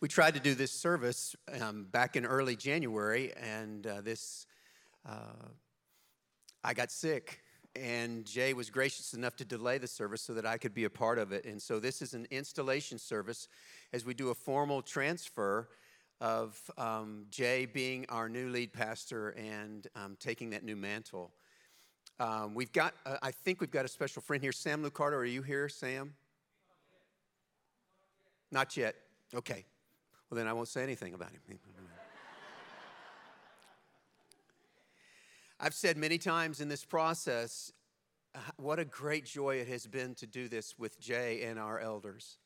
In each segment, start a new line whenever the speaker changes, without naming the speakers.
We tried to do this service um, back in early January, and uh, this, uh, I got sick, and Jay was gracious enough to delay the service so that I could be a part of it. And so this is an installation service as we do a formal transfer of um, Jay being our new lead pastor and um, taking that new mantle. Um, we've got, uh, I think we've got a special friend here. Sam Lucardo, are you here, Sam? Not yet. Okay. Well, then I won't say anything about him. I've said many times in this process uh, what a great joy it has been to do this with Jay and our elders.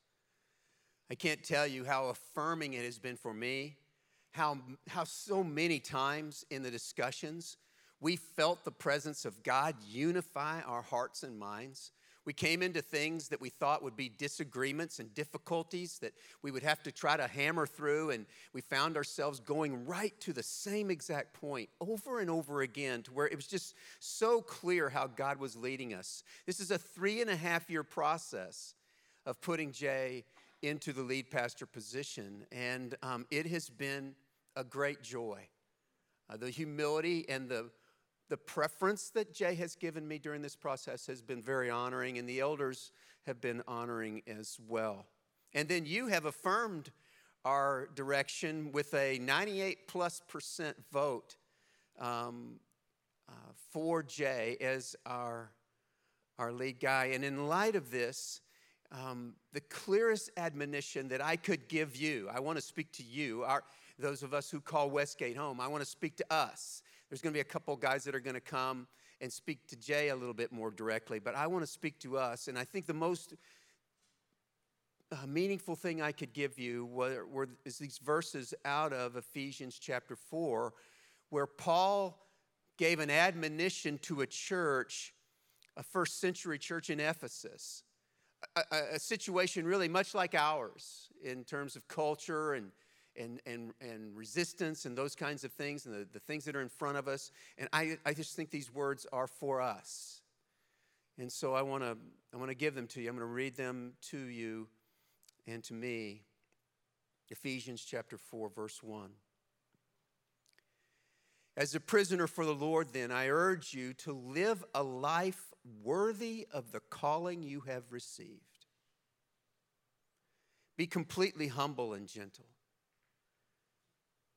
I can't tell you how affirming it has been for me, how, how so many times in the discussions we felt the presence of God unify our hearts and minds. We came into things that we thought would be disagreements and difficulties that we would have to try to hammer through, and we found ourselves going right to the same exact point over and over again to where it was just so clear how God was leading us. This is a three and a half year process of putting Jay into the lead pastor position, and um, it has been a great joy. Uh, the humility and the the preference that Jay has given me during this process has been very honoring, and the elders have been honoring as well. And then you have affirmed our direction with a 98 plus percent vote um, uh, for Jay as our, our lead guy. And in light of this, um, the clearest admonition that I could give you, I want to speak to you, our, those of us who call Westgate home, I want to speak to us there's going to be a couple guys that are going to come and speak to Jay a little bit more directly, but I want to speak to us. And I think the most uh, meaningful thing I could give you were, were, is these verses out of Ephesians chapter 4, where Paul gave an admonition to a church, a first century church in Ephesus, a, a, a situation really much like ours in terms of culture and and, and, and resistance and those kinds of things and the, the things that are in front of us. And I, I just think these words are for us. And so I want to I want to give them to you. I'm going to read them to you and to me. Ephesians chapter 4 verse 1. As a prisoner for the Lord then I urge you to live a life worthy of the calling you have received. Be completely humble and gentle.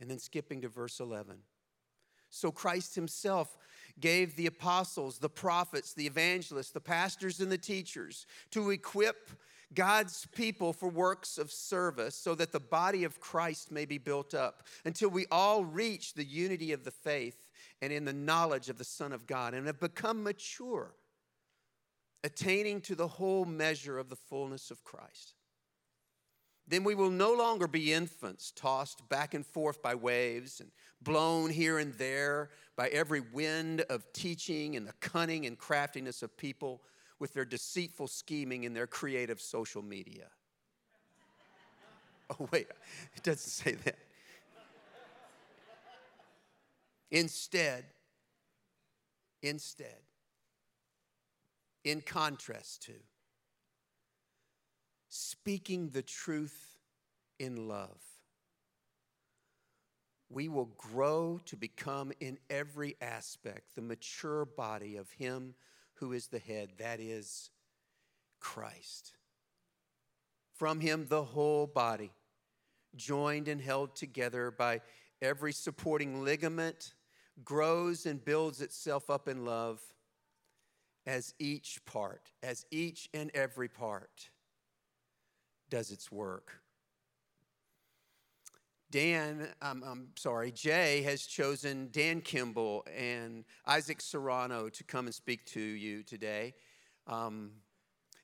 And then skipping to verse 11. So Christ himself gave the apostles, the prophets, the evangelists, the pastors, and the teachers to equip God's people for works of service so that the body of Christ may be built up until we all reach the unity of the faith and in the knowledge of the Son of God and have become mature, attaining to the whole measure of the fullness of Christ. Then we will no longer be infants tossed back and forth by waves and blown here and there by every wind of teaching and the cunning and craftiness of people with their deceitful scheming and their creative social media. Oh, wait, it doesn't say that. Instead, instead, in contrast to, speaking the truth in love, we will grow to become in every aspect the mature body of Him who is the head, that is Christ. From Him, the whole body, joined and held together by every supporting ligament, grows and builds itself up in love as each part, as each and every part does its work. Dan, um, I'm sorry, Jay has chosen Dan Kimball and Isaac Serrano to come and speak to you today. Um,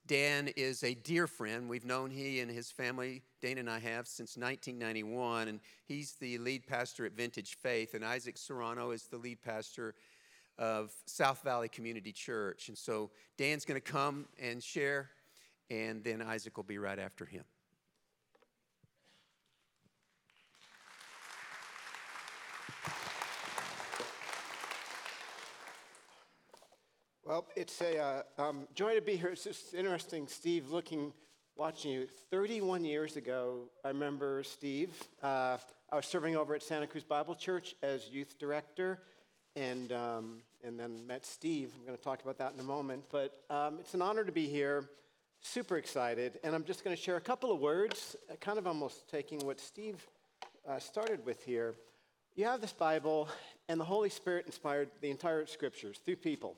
Dan is a dear friend. We've known he and his family, Dana and I have, since 1991, and he's the lead pastor at Vintage Faith, and Isaac Serrano is the lead pastor of South Valley Community Church. And so Dan's going to come and share, and then Isaac will be right after him.
Well, it's a uh, um, joy to be here. It's just interesting, Steve, looking, watching you. 31 years ago, I remember Steve. Uh, I was serving over at Santa Cruz Bible Church as youth director, and, um, and then met Steve. I'm going to talk about that in a moment. But um, it's an honor to be here. Super excited. And I'm just going to share a couple of words, uh, kind of almost taking what Steve uh, started with here. You have this Bible, and the Holy Spirit inspired the entire scriptures through people.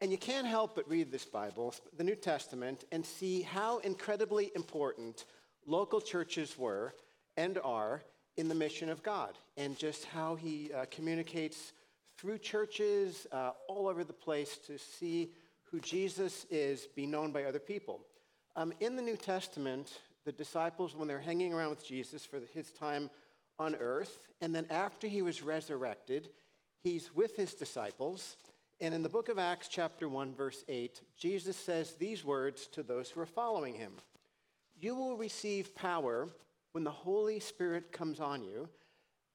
And you can't help but read this Bible, the New Testament, and see how incredibly important local churches were and are in the mission of God, and just how He uh, communicates through churches uh, all over the place to see who Jesus is, be known by other people. Um, in the New Testament, the disciples, when they're hanging around with Jesus for his time on earth, and then after he was resurrected, he's with his disciples and in the book of Acts, chapter 1, verse 8, Jesus says these words to those who are following him You will receive power when the Holy Spirit comes on you.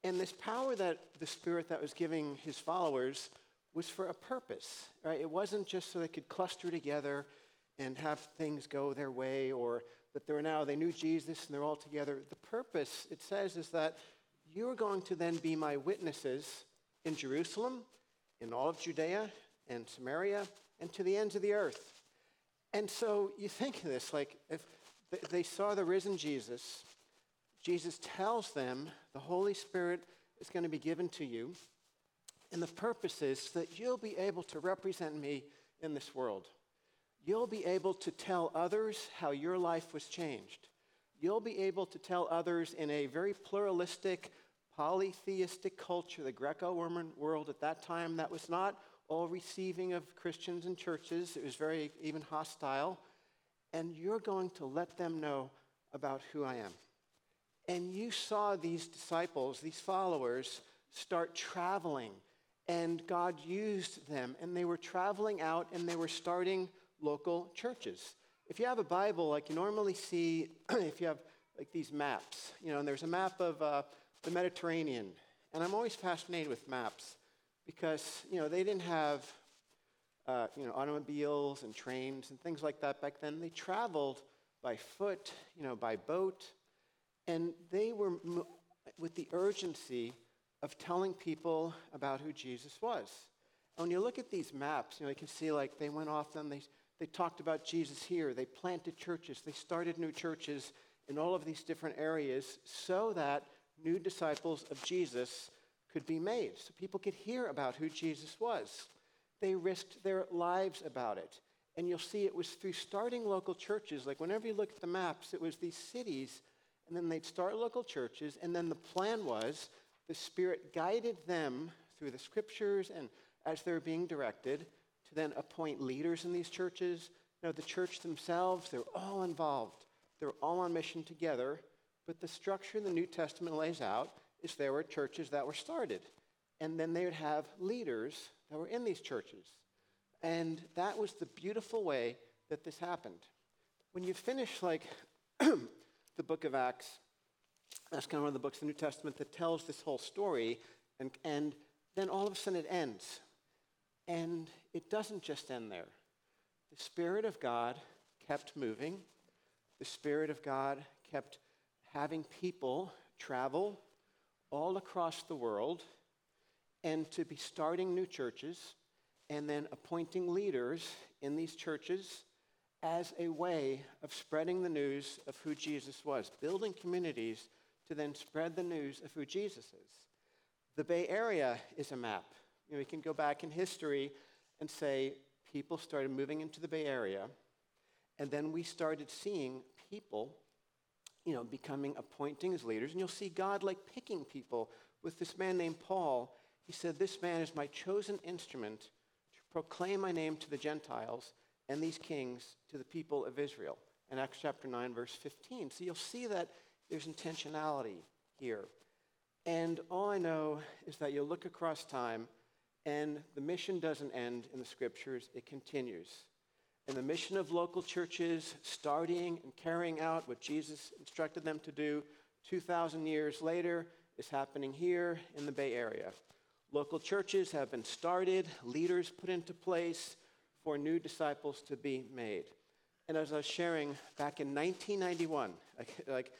And this power that the Spirit that was giving his followers was for a purpose, right? It wasn't just so they could cluster together and have things go their way or that they're now, they knew Jesus and they're all together. The purpose, it says, is that you're going to then be my witnesses in Jerusalem in all of Judea and Samaria and to the ends of the earth. And so you think of this like if they saw the risen Jesus, Jesus tells them the Holy Spirit is going to be given to you. And the purpose is that you'll be able to represent me in this world. You'll be able to tell others how your life was changed. You'll be able to tell others in a very pluralistic, polytheistic culture, the Greco Roman world at that time, that was not all receiving of Christians and churches. It was very even hostile. And you're going to let them know about who I am. And you saw these disciples, these followers, start traveling. And God used them. And they were traveling out and they were starting local churches. If you have a Bible, like you normally see, if you have like these maps, you know, and there's a map of uh, the Mediterranean. And I'm always fascinated with maps because, you know, they didn't have, uh, you know, automobiles and trains and things like that back then. They traveled by foot, you know, by boat. And they were with the urgency of telling people about who Jesus was. And when you look at these maps, you know, you can see like they went off them, they, they talked about Jesus here, they planted churches, they started new churches in all of these different areas so that new disciples of Jesus could be made, so people could hear about who Jesus was. They risked their lives about it. And you'll see it was through starting local churches. Like whenever you look at the maps, it was these cities, and then they'd start local churches, and then the plan was the Spirit guided them through the scriptures and as they're being directed to then appoint leaders in these churches. Know, the church themselves, they're all involved. They're all on mission together but the structure the New Testament lays out is there were churches that were started, and then they would have leaders that were in these churches. And that was the beautiful way that this happened. When you finish, like, the book of Acts, that's kind of one of the books the New Testament that tells this whole story, and, and then all of a sudden it ends. And it doesn't just end there. The Spirit of God kept moving, the Spirit of God kept having people travel all across the world and to be starting new churches and then appointing leaders in these churches as a way of spreading the news of who Jesus was, building communities to then spread the news of who Jesus is. The Bay Area is a map. You know, we can go back in history and say people started moving into the Bay Area, and then we started seeing people you know, becoming, appointing as leaders. And you'll see God like picking people. With this man named Paul, he said, This man is my chosen instrument to proclaim my name to the Gentiles and these kings to the people of Israel in Acts chapter 9, verse 15. So you'll see that there's intentionality here. And all I know is that you'll look across time, and the mission doesn't end in the scriptures, it continues. And the mission of local churches, starting and carrying out what Jesus instructed them to do 2,000 years later, is happening here in the Bay Area. Local churches have been started, leaders put into place for new disciples to be made. And as I was sharing back in 1991, like, like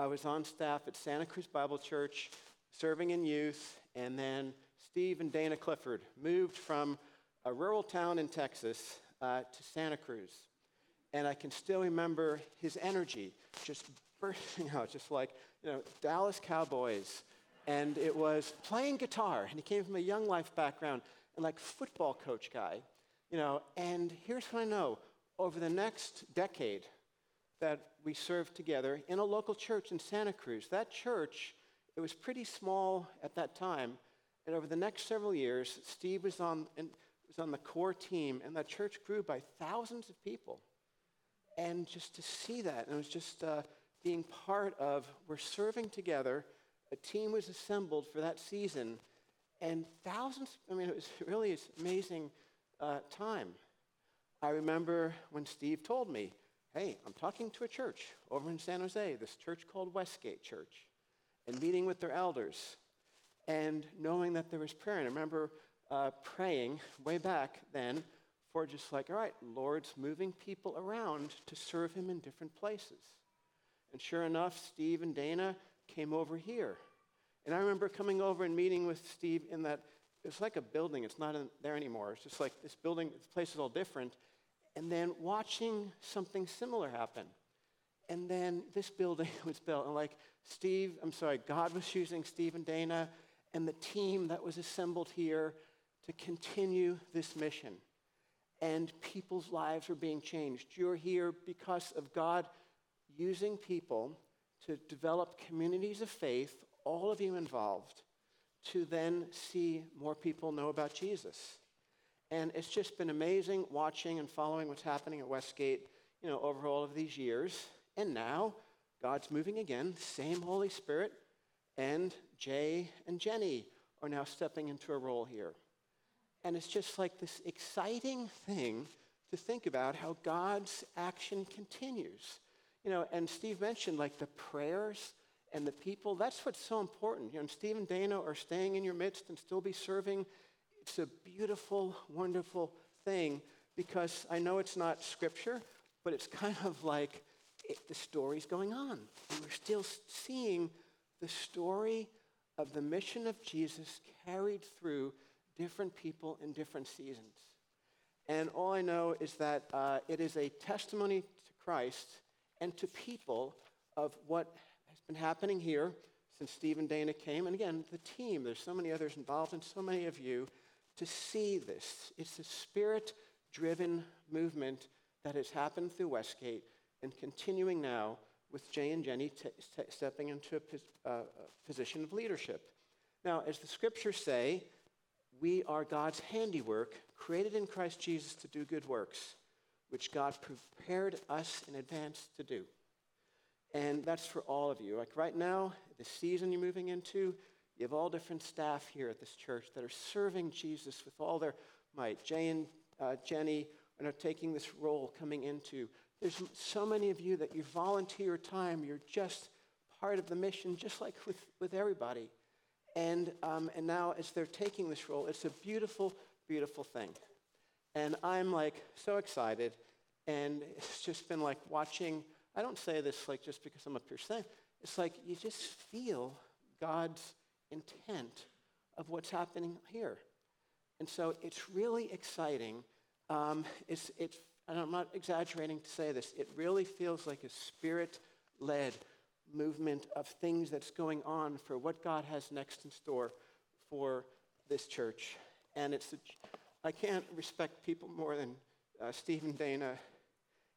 I was on staff at Santa Cruz Bible Church, serving in youth, and then Steve and Dana Clifford moved from a rural town in Texas uh, to Santa Cruz. And I can still remember his energy just bursting out, just like, you know, Dallas Cowboys. And it was playing guitar. And he came from a young life background and like football coach guy, you know. And here's what I know over the next decade that we served together in a local church in Santa Cruz, that church, it was pretty small at that time. And over the next several years, Steve was on, was on the core team, and that church grew by thousands of people. And just to see that, and it was just uh, being part of, we're serving together. A team was assembled for that season, and thousands, I mean, it was really an amazing uh, time. I remember when Steve told me, hey, I'm talking to a church over in San Jose, this church called Westgate Church, and meeting with their elders and knowing that there was prayer. And I remember uh, praying way back then for just like, all right, Lord's moving people around to serve him in different places. And sure enough, Steve and Dana came over here. And I remember coming over and meeting with Steve in that, it's like a building, it's not in there anymore. It's just like this building, this place is all different. And then watching something similar happen. And then this building was built, and like Steve, I'm sorry, God was using Steve and Dana and the team that was assembled here to continue this mission. And people's lives are being changed. You're here because of God using people to develop communities of faith, all of you involved, to then see more people know about Jesus. And it's just been amazing watching and following what's happening at Westgate, you know, over all of these years. And now God's moving again, same Holy Spirit, and Jay and Jenny are now stepping into a role here. And it's just like this exciting thing to think about how God's action continues. You know, and Steve mentioned like the prayers and the people. That's what's so important. You know, and Steve and Dana are staying in your midst and still be serving. It's a beautiful, wonderful thing because I know it's not scripture, but it's kind of like it, the story's going on. We're still seeing the story of the mission of Jesus carried through different people in different seasons. And all I know is that uh, it is a testimony to Christ and to people of what has been happening here since Steve and Dana came. And again, the team, there's so many others involved and so many of you to see this. It's a spirit driven movement that has happened through Westgate and continuing now with Jay and Jenny t- t- stepping into uh, a position of leadership. Now, as the scriptures say, we are God's handiwork, created in Christ Jesus to do good works, which God prepared us in advance to do. And that's for all of you. Like right now, the season you're moving into, you have all different staff here at this church that are serving Jesus with all their might. Jay and uh, Jenny are taking this role coming into there's so many of you that you volunteer time. You're just part of the mission, just like with, with everybody. And, um, and now, as they're taking this role, it's a beautiful, beautiful thing. And I'm like so excited. And it's just been like watching. I don't say this like just because I'm up here saying. It's like you just feel God's intent of what's happening here. And so it's really exciting. Um, it's, it's and I'm not exaggerating to say this, it really feels like a spirit led movement of things that's going on for what God has next in store for this church. And it's, a, I can't respect people more than uh, Steve and Dana,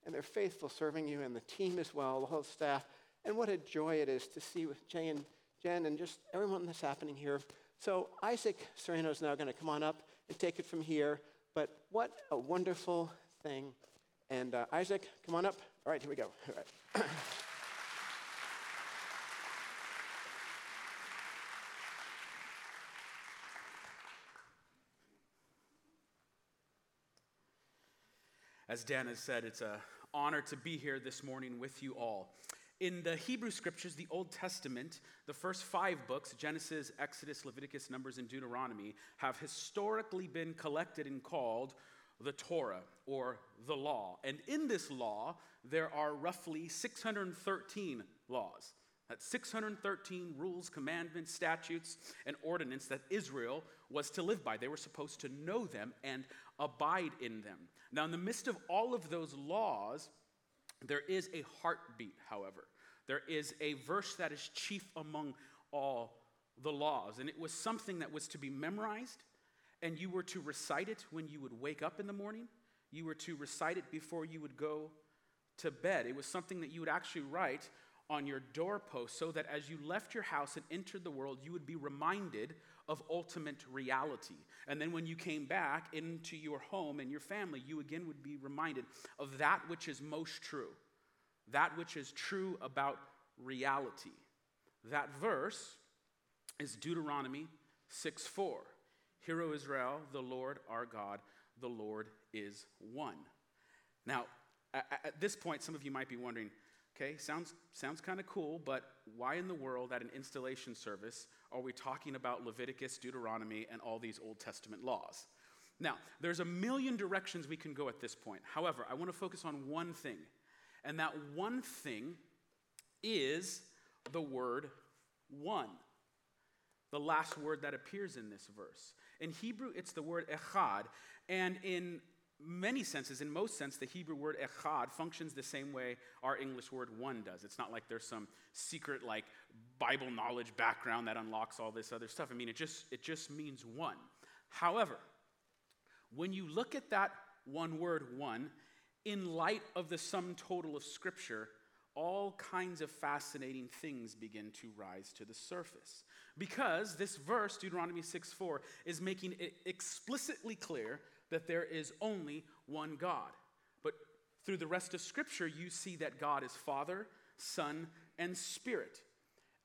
and they're faithful serving you, and the team as well, the whole staff. And what a joy it is to see with Jay and Jen and just everyone that's happening here. So Isaac Serrano is now going to come on up and take it from here. But what a wonderful thing And uh, Isaac, come on up. All right, here we go. All right.
As Dan has said, it's an honor to be here this morning with you all. In the Hebrew scriptures, the Old Testament, the first five books, Genesis, Exodus, Leviticus, Numbers, and Deuteronomy, have historically been collected and called the Torah or the law. And in this law, there are roughly 613 laws. That's 613 rules, commandments, statutes, and ordinances that Israel was to live by. They were supposed to know them and abide in them. Now, in the midst of all of those laws, there is a heartbeat, however. There is a verse that is chief among all the laws. And it was something that was to be memorized, and you were to recite it when you would wake up in the morning. You were to recite it before you would go to bed. It was something that you would actually write on your doorpost so that as you left your house and entered the world, you would be reminded of ultimate reality. And then when you came back into your home and your family, you again would be reminded of that which is most true, that which is true about reality. That verse is Deuteronomy 6 4. Hear, O Israel, the Lord our God, the Lord is one. Now, at this point, some of you might be wondering, Okay, sounds, sounds kind of cool, but why in the world at an installation service are we talking about Leviticus, Deuteronomy, and all these Old Testament laws? Now, there's a million directions we can go at this point. However, I want to focus on one thing, and that one thing is the word one, the last word that appears in this verse. In Hebrew, it's the word echad, and in many senses, in most sense, the Hebrew word echad functions the same way our English word one does. It's not like there's some secret like Bible knowledge background that unlocks all this other stuff. I mean, it just it just means one. However, when you look at that one word one, in light of the sum total of Scripture, all kinds of fascinating things begin to rise to the surface. Because this verse, Deuteronomy 6 4, is making it explicitly clear that there is only one God. But through the rest of Scripture, you see that God is Father, Son, and Spirit.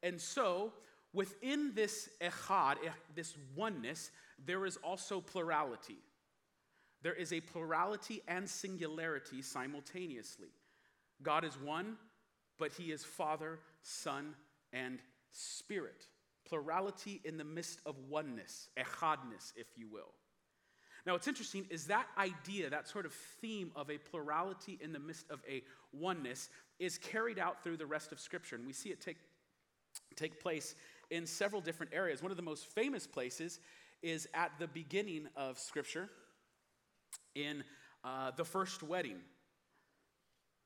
And so, within this echad, eh, this oneness, there is also plurality. There is a plurality and singularity simultaneously. God is one, but He is Father, Son, and Spirit. Plurality in the midst of oneness, echadness, if you will. Now, what's interesting is that idea, that sort of theme of a plurality in the midst of a oneness, is carried out through the rest of Scripture. And we see it take, take place in several different areas. One of the most famous places is at the beginning of Scripture in uh, the first wedding.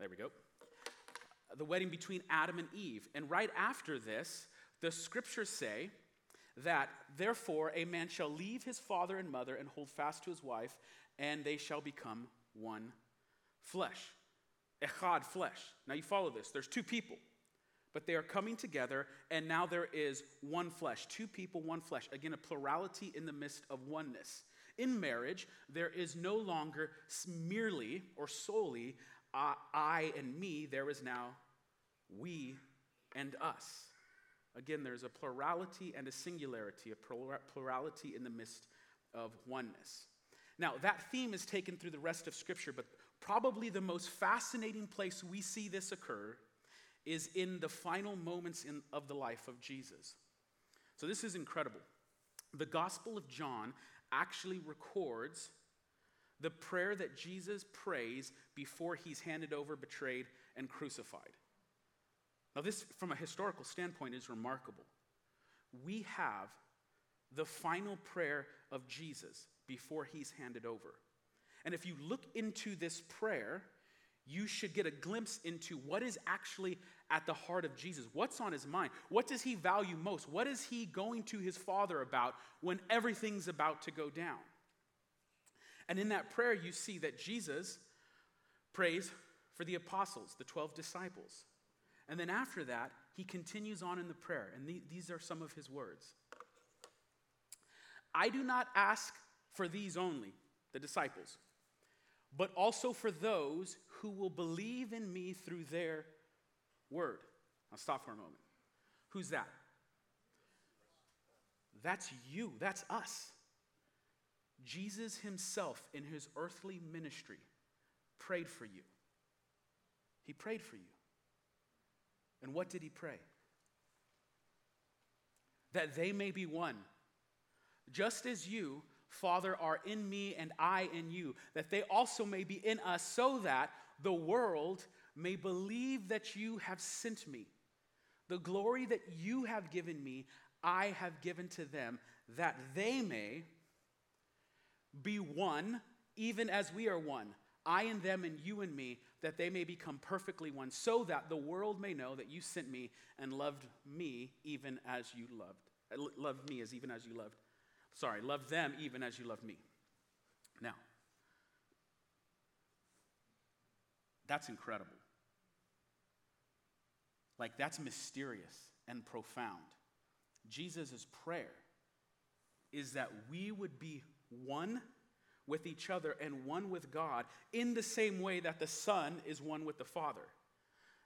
There we go. The wedding between Adam and Eve. And right after this, the scriptures say, that therefore a man shall leave his father and mother and hold fast to his wife, and they shall become one flesh. Echad, flesh. Now you follow this. There's two people, but they are coming together, and now there is one flesh. Two people, one flesh. Again, a plurality in the midst of oneness. In marriage, there is no longer merely or solely uh, I and me, there is now we and us. Again, there's a plurality and a singularity, a plurality in the midst of oneness. Now, that theme is taken through the rest of Scripture, but probably the most fascinating place we see this occur is in the final moments in, of the life of Jesus. So, this is incredible. The Gospel of John actually records the prayer that Jesus prays before he's handed over, betrayed, and crucified. Now, this, from a historical standpoint, is remarkable. We have the final prayer of Jesus before he's handed over. And if you look into this prayer, you should get a glimpse into what is actually at the heart of Jesus. What's on his mind? What does he value most? What is he going to his Father about when everything's about to go down? And in that prayer, you see that Jesus prays for the apostles, the 12 disciples. And then after that, he continues on in the prayer, and the, these are some of his words I do not ask for these only, the disciples, but also for those who will believe in me through their word. I'll stop for a moment. Who's that? That's you, that's us. Jesus himself, in his earthly ministry, prayed for you. He prayed for you. And what did he pray? That they may be one. Just as you, Father, are in me and I in you, that they also may be in us, so that the world may believe that you have sent me. The glory that you have given me, I have given to them, that they may be one, even as we are one. I and them and you and me, that they may become perfectly one, so that the world may know that you sent me and loved me even as you loved. Uh, loved me as even as you loved. Sorry, loved them even as you loved me. Now, that's incredible. Like, that's mysterious and profound. Jesus' prayer is that we would be one with each other and one with God in the same way that the Son is one with the Father.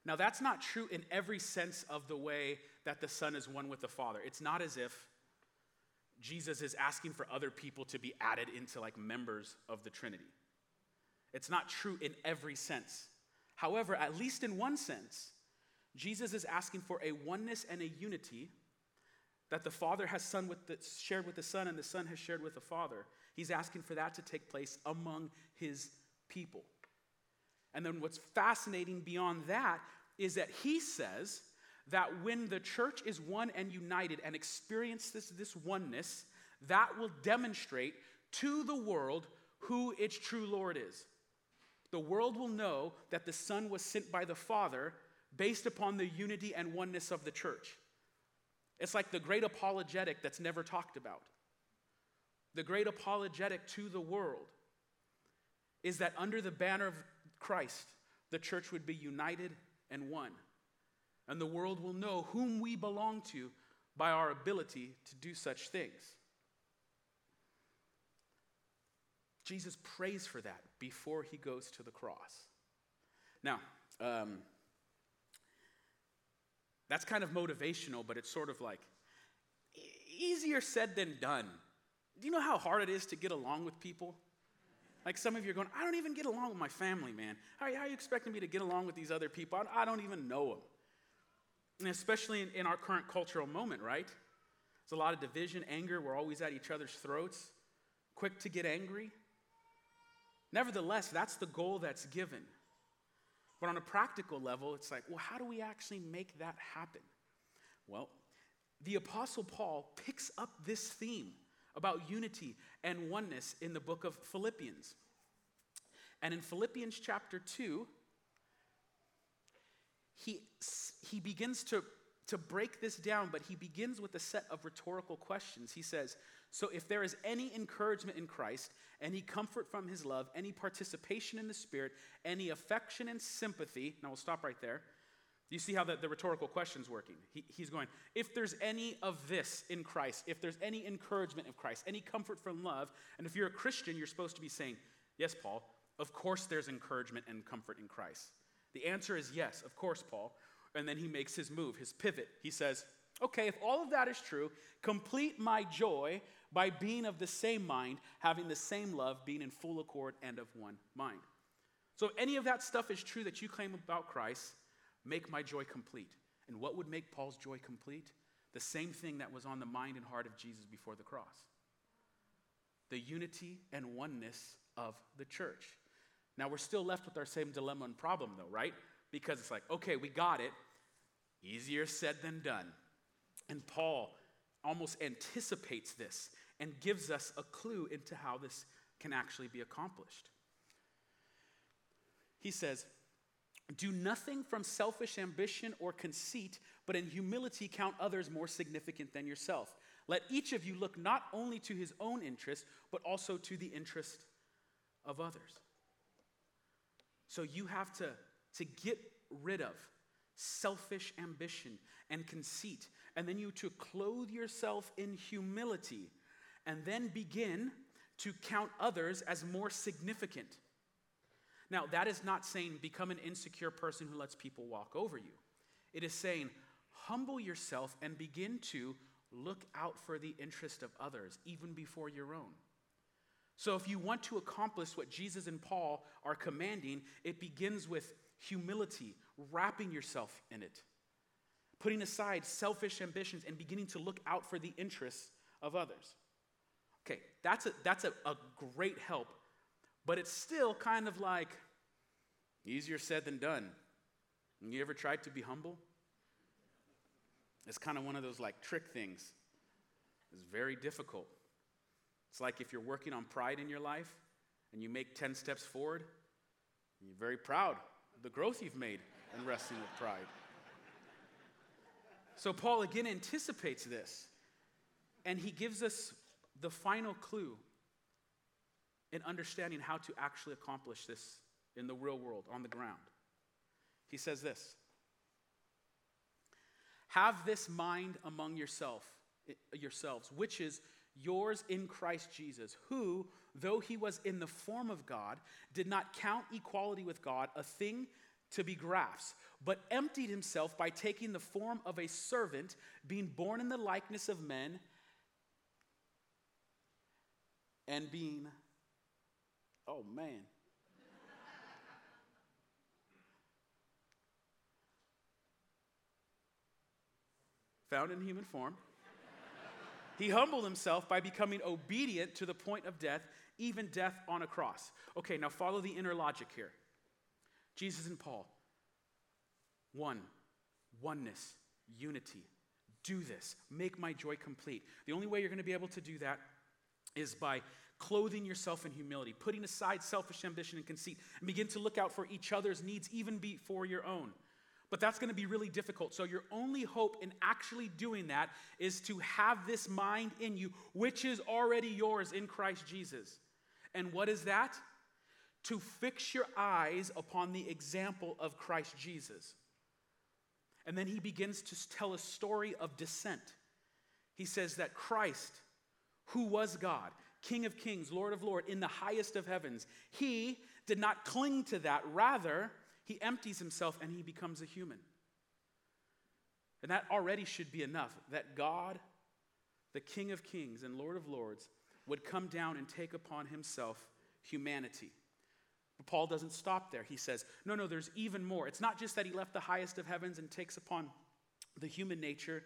Now, that's not true in every sense of the way that the Son is one with the Father. It's not as if Jesus is asking for other people to be added into like members of the Trinity. It's not true in every sense. However, at least in one sense, Jesus is asking for a oneness and a unity that the Father has with the, shared with the Son and the Son has shared with the Father. He's asking for that to take place among his people. And then what's fascinating beyond that is that he says that when the church is one and united and experiences this, this oneness, that will demonstrate to the world who its true Lord is. The world will know that the Son was sent by the Father based upon the unity and oneness of the church. It's like the great apologetic that's never talked about. The great apologetic to the world is that under the banner of Christ, the church would be united and one. And the world will know whom we belong to by our ability to do such things. Jesus prays for that before he goes to the cross. Now, um, that's kind of motivational, but it's sort of like easier said than done. Do you know how hard it is to get along with people? Like some of you are going, I don't even get along with my family, man. How, how are you expecting me to get along with these other people? I, I don't even know them. And especially in, in our current cultural moment, right? There's a lot of division, anger. We're always at each other's throats, quick to get angry. Nevertheless, that's the goal that's given. But on a practical level, it's like, well, how do we actually make that happen? Well, the Apostle Paul picks up this theme about unity and oneness in the book of Philippians. And in Philippians chapter 2, he, he begins to, to break this down, but he begins with a set of rhetorical questions. He says, So if there is any encouragement in Christ, any comfort from his love, any participation in the Spirit, any affection and sympathy. Now we'll stop right there. You see how the, the rhetorical question's working? He, he's going, if there's any of this in Christ, if there's any encouragement of Christ, any comfort from love, and if you're a Christian, you're supposed to be saying, yes, Paul, of course there's encouragement and comfort in Christ. The answer is yes, of course, Paul. And then he makes his move, his pivot. He says, okay, if all of that is true, complete my joy by being of the same mind, having the same love, being in full accord and of one mind. So, if any of that stuff is true that you claim about Christ, make my joy complete. And what would make Paul's joy complete? The same thing that was on the mind and heart of Jesus before the cross the unity and oneness of the church. Now, we're still left with our same dilemma and problem, though, right? Because it's like, okay, we got it. Easier said than done. And Paul almost anticipates this and gives us a clue into how this can actually be accomplished. He says, Do nothing from selfish ambition or conceit, but in humility count others more significant than yourself. Let each of you look not only to his own interest, but also to the interest of others. So you have to, to get rid of selfish ambition and conceit, and then you to clothe yourself in humility and then begin to count others as more significant. Now, that is not saying become an insecure person who lets people walk over you. It is saying humble yourself and begin to look out for the interest of others, even before your own. So, if you want to accomplish what Jesus and Paul are commanding, it begins with humility, wrapping yourself in it, putting aside selfish ambitions, and beginning to look out for the interests of others. Okay, that's a, that's a, a great help, but it's still kind of like easier said than done. You ever tried to be humble? It's kind of one of those like trick things. It's very difficult. It's like if you're working on pride in your life and you make 10 steps forward, you're very proud of the growth you've made in wrestling with pride. So Paul again anticipates this, and he gives us the final clue in understanding how to actually accomplish this in the real world, on the ground. He says this Have this mind among yourself, yourselves, which is yours in Christ Jesus, who, though he was in the form of God, did not count equality with God a thing to be grasped, but emptied himself by taking the form of a servant, being born in the likeness of men, and being, oh man. Found in human form he humbled himself by becoming obedient to the point of death, even death on a cross. Okay, now follow the inner logic here. Jesus and Paul. One, oneness, unity. Do this. Make my joy complete. The only way you're going to be able to do that is by clothing yourself in humility, putting aside selfish ambition and conceit, and begin to look out for each other's needs, even before your own. But that's going to be really difficult. So, your only hope in actually doing that is to have this mind in you, which is already yours in Christ Jesus. And what is that? To fix your eyes upon the example of Christ Jesus. And then he begins to tell a story of descent. He says that Christ, who was God, King of kings, Lord of lords, in the highest of heavens, he did not cling to that. Rather, he empties himself and he becomes a human. And that already should be enough that God, the King of Kings and Lord of Lords, would come down and take upon himself humanity. But Paul doesn't stop there. He says, no, no, there's even more. It's not just that he left the highest of heavens and takes upon the human nature.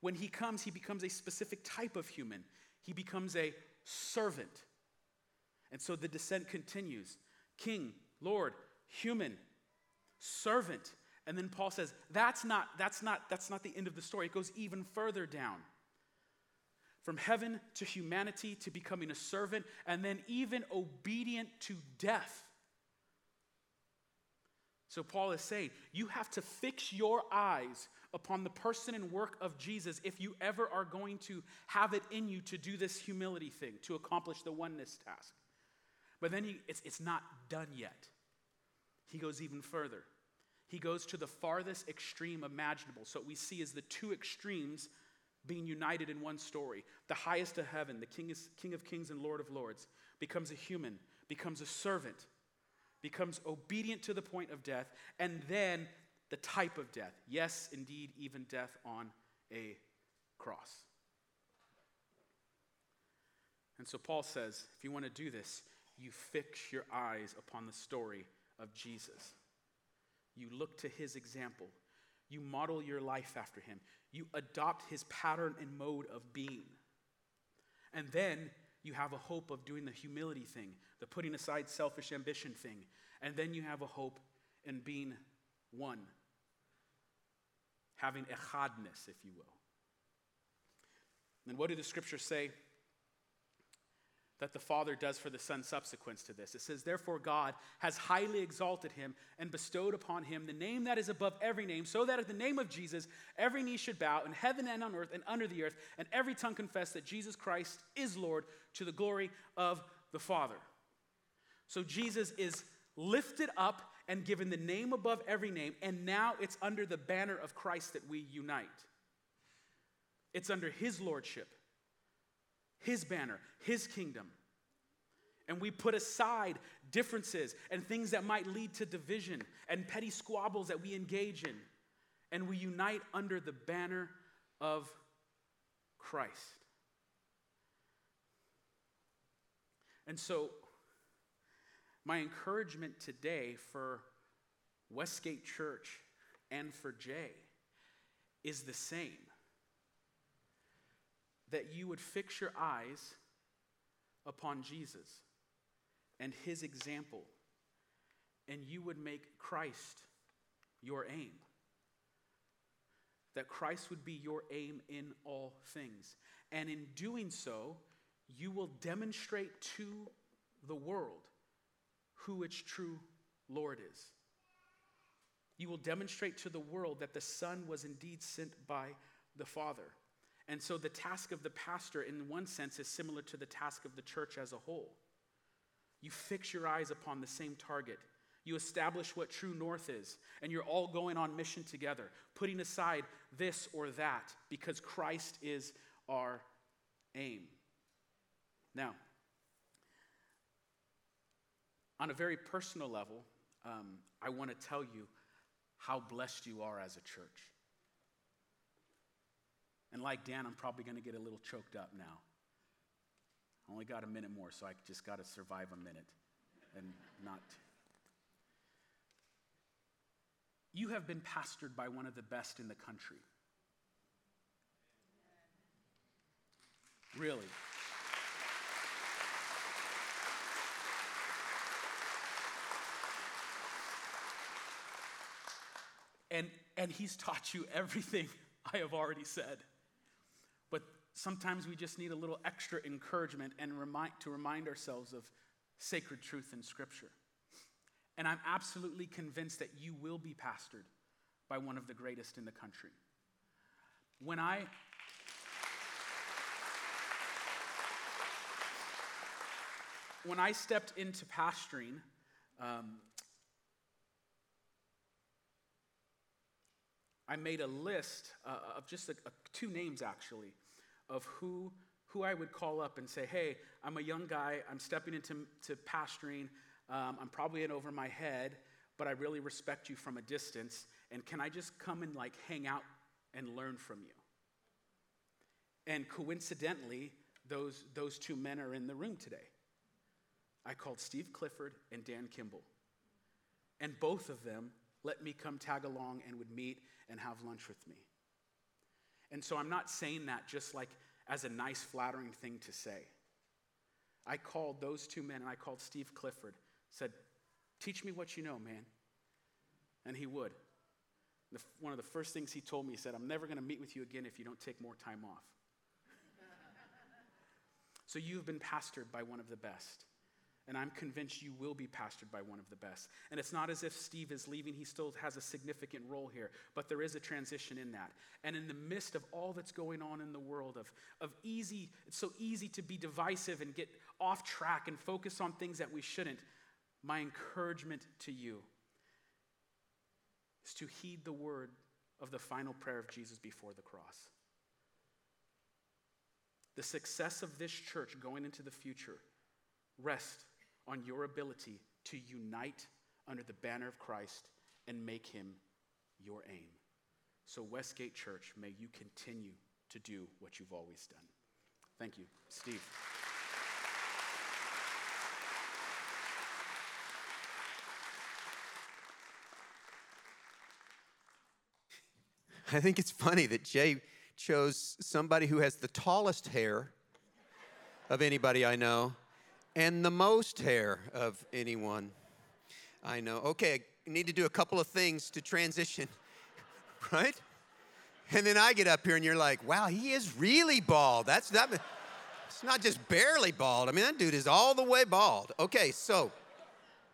When he comes, he becomes a specific type of human, he becomes a servant. And so the descent continues King, Lord, human, servant. And then Paul says, that's not, that's not, that's not the end of the story. It goes even further down. From heaven to humanity to becoming a servant, and then even obedient to death. So Paul is saying, you have to fix your eyes upon the person and work of Jesus if you ever are going to have it in you to do this humility thing, to accomplish the oneness task. But then he, it's, it's not done yet. He goes even further. He goes to the farthest extreme imaginable. So, what we see is the two extremes being united in one story. The highest of heaven, the king, is, king of kings and Lord of lords, becomes a human, becomes a servant, becomes obedient to the point of death, and then the type of death. Yes, indeed, even death on a cross. And so Paul says if you want to do this, you fix your eyes upon the story of Jesus. You look to his example. You model your life after him. You adopt his pattern and mode of being. And then you have a hope of doing the humility thing, the putting aside selfish ambition thing. And then you have a hope in being one, having echadness, if you will. And what do the scriptures say? that the Father does for the Son subsequent to this. It says, Therefore, God has highly exalted him and bestowed upon him the name that is above every name, so that at the name of Jesus, every knee should bow in heaven and on earth and under the earth, and every tongue confess that Jesus Christ is Lord to the glory of the Father. So Jesus is lifted up and given the name above every name, and now it's under the banner of Christ that we unite. It's under his lordship his banner, His kingdom. and we put aside differences and things that might lead to division and petty squabbles that we engage in, and we unite under the banner of Christ. And so, my encouragement today for Westgate Church and for Jay is the same that you would fix your eyes upon Jesus and his example, and you would make Christ your aim. That Christ would be your aim in all things. And in doing so, you will demonstrate to the world who its true Lord is. You will demonstrate to the world that the Son was indeed sent by the Father. And so the task of the pastor, in one sense, is similar to the task of the church as a whole. You fix your eyes upon the same target. You establish what true north is, and you're all going on mission together, putting aside this or that because Christ is our aim. Now, on a very personal level, um, I want to tell you how blessed you are as a church. And like Dan, I'm probably going to get a little choked up now. I only got a minute more, so I just got to survive a minute and not. You have been pastored by one of the best in the country. Really. And, and he's taught you everything I have already said. But sometimes we just need a little extra encouragement and remind, to remind ourselves of sacred truth in Scripture. And I'm absolutely convinced that you will be pastored by one of the greatest in the country. When I when I stepped into pastoring, um, I made a list uh, of just a, a, two names actually of who, who I would call up and say, hey, I'm a young guy, I'm stepping into to pastoring, um, I'm probably in over my head, but I really respect you from a distance, and can I just come and like hang out and learn from you? And coincidentally, those, those two men are in the room today. I called Steve Clifford and Dan Kimball. And both of them let me come tag along and would meet and have lunch with me. And so I'm not saying that just like as a nice, flattering thing to say. I called those two men and I called Steve Clifford, said, Teach me what you know, man. And he would. The, one of the first things he told me, he said, I'm never going to meet with you again if you don't take more time off. so you've been pastored by one of the best. And I'm convinced you will be pastored by one of the best. And it's not as if Steve is leaving, he still has a significant role here, but there is a transition in that. And in the midst of all that's going on in the world, of, of easy, it's so easy to be divisive and get off track and focus on things that we shouldn't. My encouragement to you is to heed the word of the final prayer of Jesus before the cross. The success of this church going into the future rests on your ability to unite under the banner of Christ and make him your aim. So, Westgate Church, may you continue to do what you've always done. Thank you. Steve.
I think it's funny that Jay chose somebody who has the tallest hair of anybody I know and the most hair of anyone I know. Okay, I need to do a couple of things to transition, right? And then I get up here and you're like, wow, he is really bald. That's that. It's not just barely bald. I mean, that dude is all the way bald. Okay, so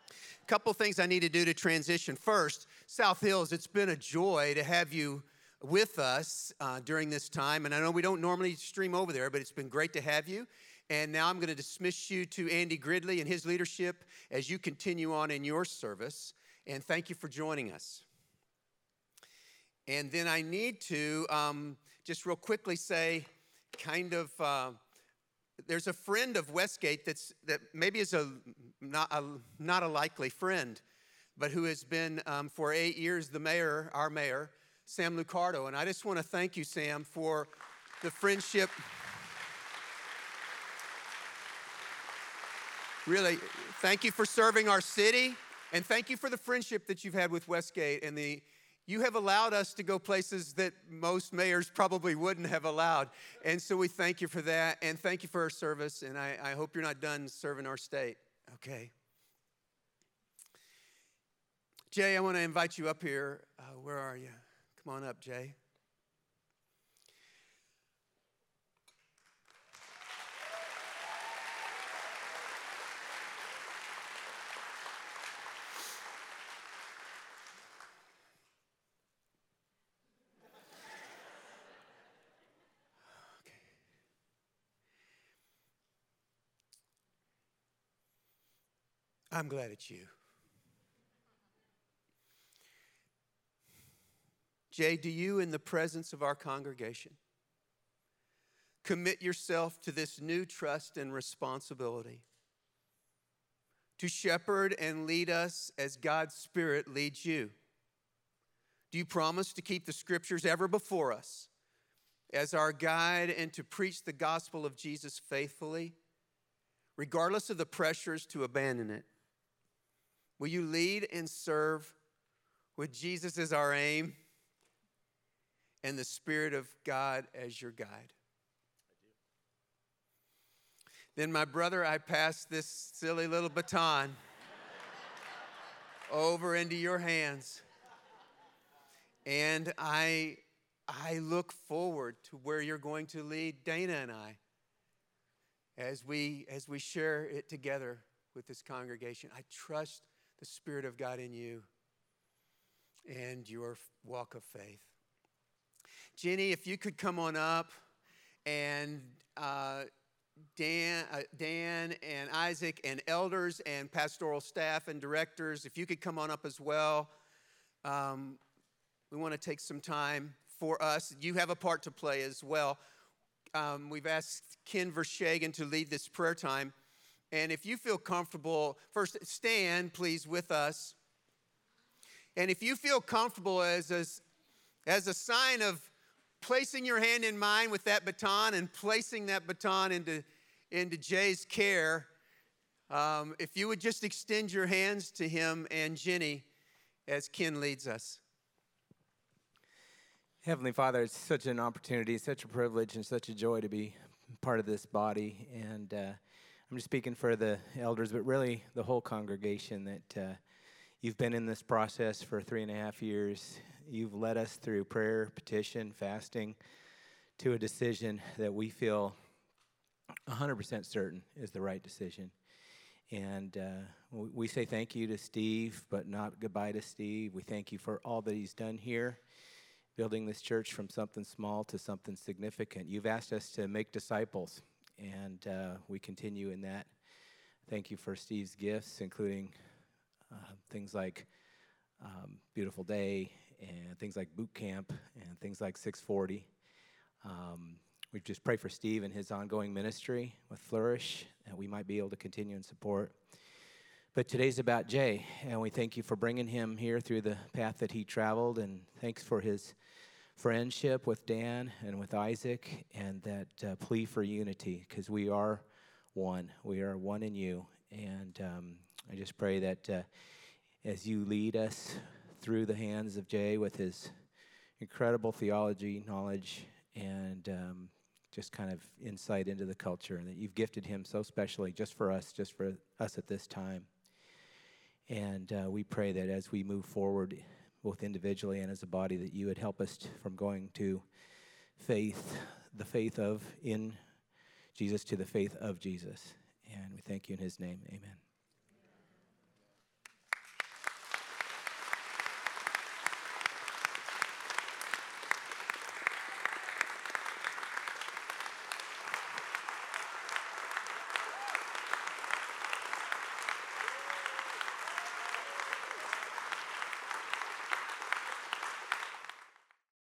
a couple things I need to do to transition. First, South Hills, it's been a joy to have you with us uh, during this time. And I know we don't normally stream over there, but it's been great to have you. And now I'm going to dismiss you to Andy Gridley and his leadership as you continue on in your service. And thank you for joining us. And then I need to um, just real quickly say, kind of uh, there's a friend of Westgate that's that maybe is a not a not a likely friend, but who has been um, for eight years the mayor, our mayor, Sam Liccardo, and I just want to thank you, Sam, for the friendship. Really, thank you for serving our city, and thank you for the friendship that you've had with Westgate and the you have allowed us to go places that most mayors probably wouldn't have allowed. And so we thank you for that and thank you for our service. And I, I hope you're not done serving our state. Okay. Jay, I want to invite you up here. Uh, where are you? Come on up, Jay. I'm glad it's you. Jay, do you, in the presence of our congregation, commit yourself to this new trust and responsibility to shepherd and lead us as God's Spirit leads you? Do you promise to keep the scriptures ever before us as our guide and to preach the gospel of Jesus faithfully, regardless of the pressures to abandon it? Will you lead and serve with Jesus as our aim and the Spirit of God as your guide? Then, my brother, I pass this silly little baton over into your hands. And I, I look forward to where you're going to lead Dana and I as we, as we share it together with this congregation. I trust the Spirit of God in you and your walk of faith. Jenny, if you could come on up, and uh, Dan, uh, Dan and Isaac and elders and pastoral staff and directors, if you could come on up as well. Um, we want to take some time for us. You have a part to play as well. Um, we've asked Ken Vershagen to lead this prayer time. And if you feel comfortable, first stand, please, with us. And if you feel comfortable as a, as a sign of placing your hand in mine with that baton and placing that baton into, into Jay's care, um, if you would just extend your hands to him and Jenny as Ken leads us.
Heavenly Father, it's such an opportunity, such a privilege, and such a joy to be part of this body. And uh, I'm just speaking for the elders, but really the whole congregation that uh, you've been in this process for three and a half years. You've led us through prayer, petition, fasting to a decision that we feel 100% certain is the right decision. And uh, we say thank you to Steve, but not goodbye to Steve. We thank you for all that he's done here, building this church from something small to something significant. You've asked us to make disciples and uh, we continue in that. Thank you for Steve's gifts, including uh, things like um, Beautiful Day and things like Boot Camp and things like 640. Um, we just pray for Steve and his ongoing ministry with Flourish, and we might be able to continue and support. But today's about Jay, and we thank you for bringing him here through the path that he traveled, and thanks for his friendship with Dan and with Isaac and that uh, plea for unity because we are one. We are one in you. And um, I just pray that uh, as you lead us through the hands of Jay with his incredible theology, knowledge, and um, just kind of insight into the culture, and that you've gifted him so specially just for us, just for us at this time. And uh, we pray that as we move forward both individually and as a body, that you would help us from going to faith, the faith of in Jesus to the faith of Jesus. And we thank you in his name. Amen.